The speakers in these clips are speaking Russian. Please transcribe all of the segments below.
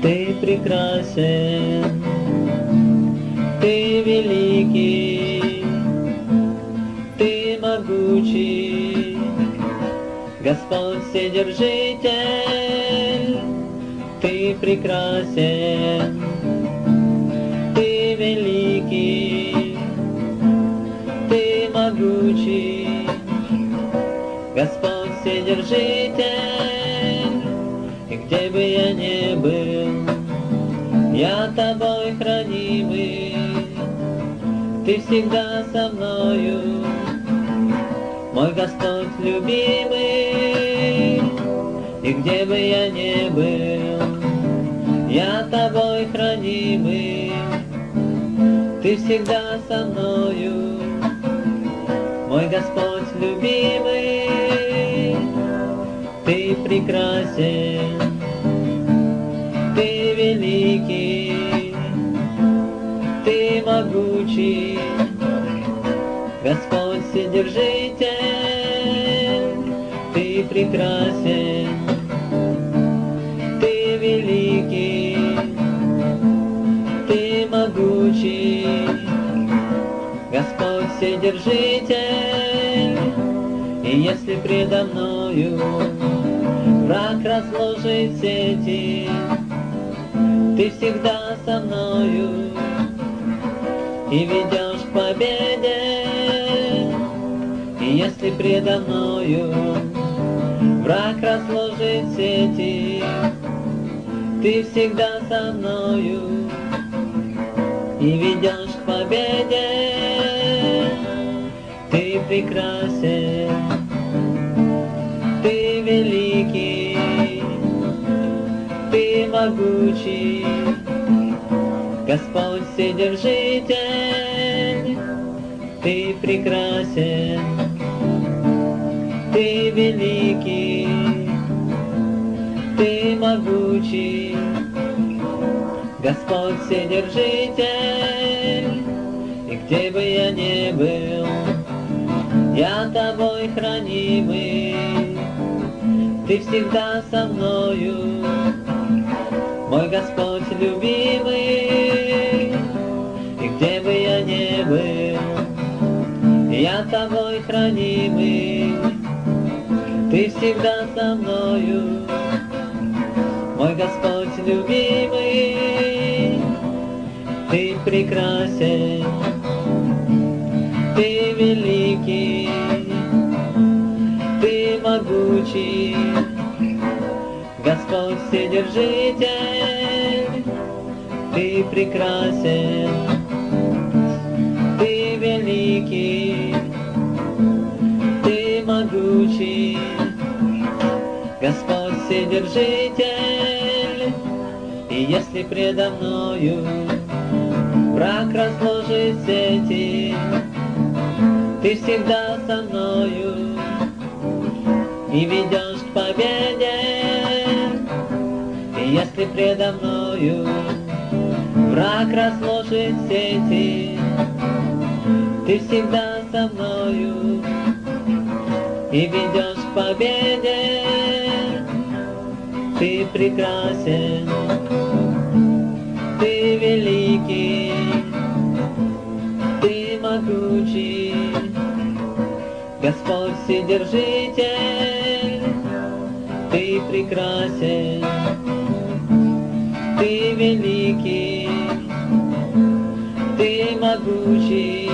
Ты прекрасен, Ты великий, Ты могучий, Господь Вседержитель, Ты прекрасен, Ты великий, Ты могучий, Господь Вседержитель, и где бы я ни был, я тобой хранимый, ты всегда со мною, мой Господь любимый, и где бы я ни был, я тобой хранимый, ты всегда со мною, мой Господь любимый, ты прекрасен, могучий, Господь Вседержитель, ты прекрасен, ты великий, ты могучий, Господь Вседержитель, и если предо мною враг разложит сети, ты всегда со мною и ведешь к победе. И если предо мною враг разложит сети, ты всегда со мною и ведешь к победе. Ты прекрасен, ты великий, ты могучий, Господь Вседержитель, ты прекрасен, ты великий, ты могучий, Господь Вседержитель, и где бы я ни был, я тобой хранимый, ты всегда со мною, мой Господь любимый, и где бы я ни был, я тобой хранимый, ты всегда со мною, мой Господь любимый, ты прекрасен, ты великий, ты могучий, Господь Вседержитель, ты прекрасен, ты великий, ты могучий, Господь Вседержитель, и если предо мною враг разложит сети, ты всегда со мною и ведешь к победе. Если предо мною враг разложит сети, ты всегда со мною и ведешь к победе. Ты прекрасен, ты великий, ты могучий, Господь Вседержитель, ты прекрасен, ты великий, ты могучий,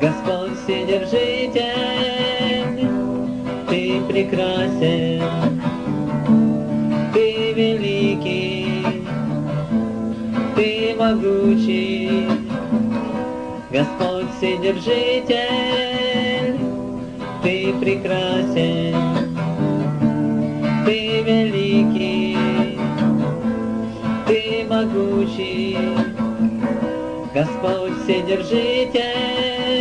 Господь Вседержитель, ты прекрасен, ты великий, ты могучий, Господь Вседержитель, ты прекрасен, Господь Вседержитель,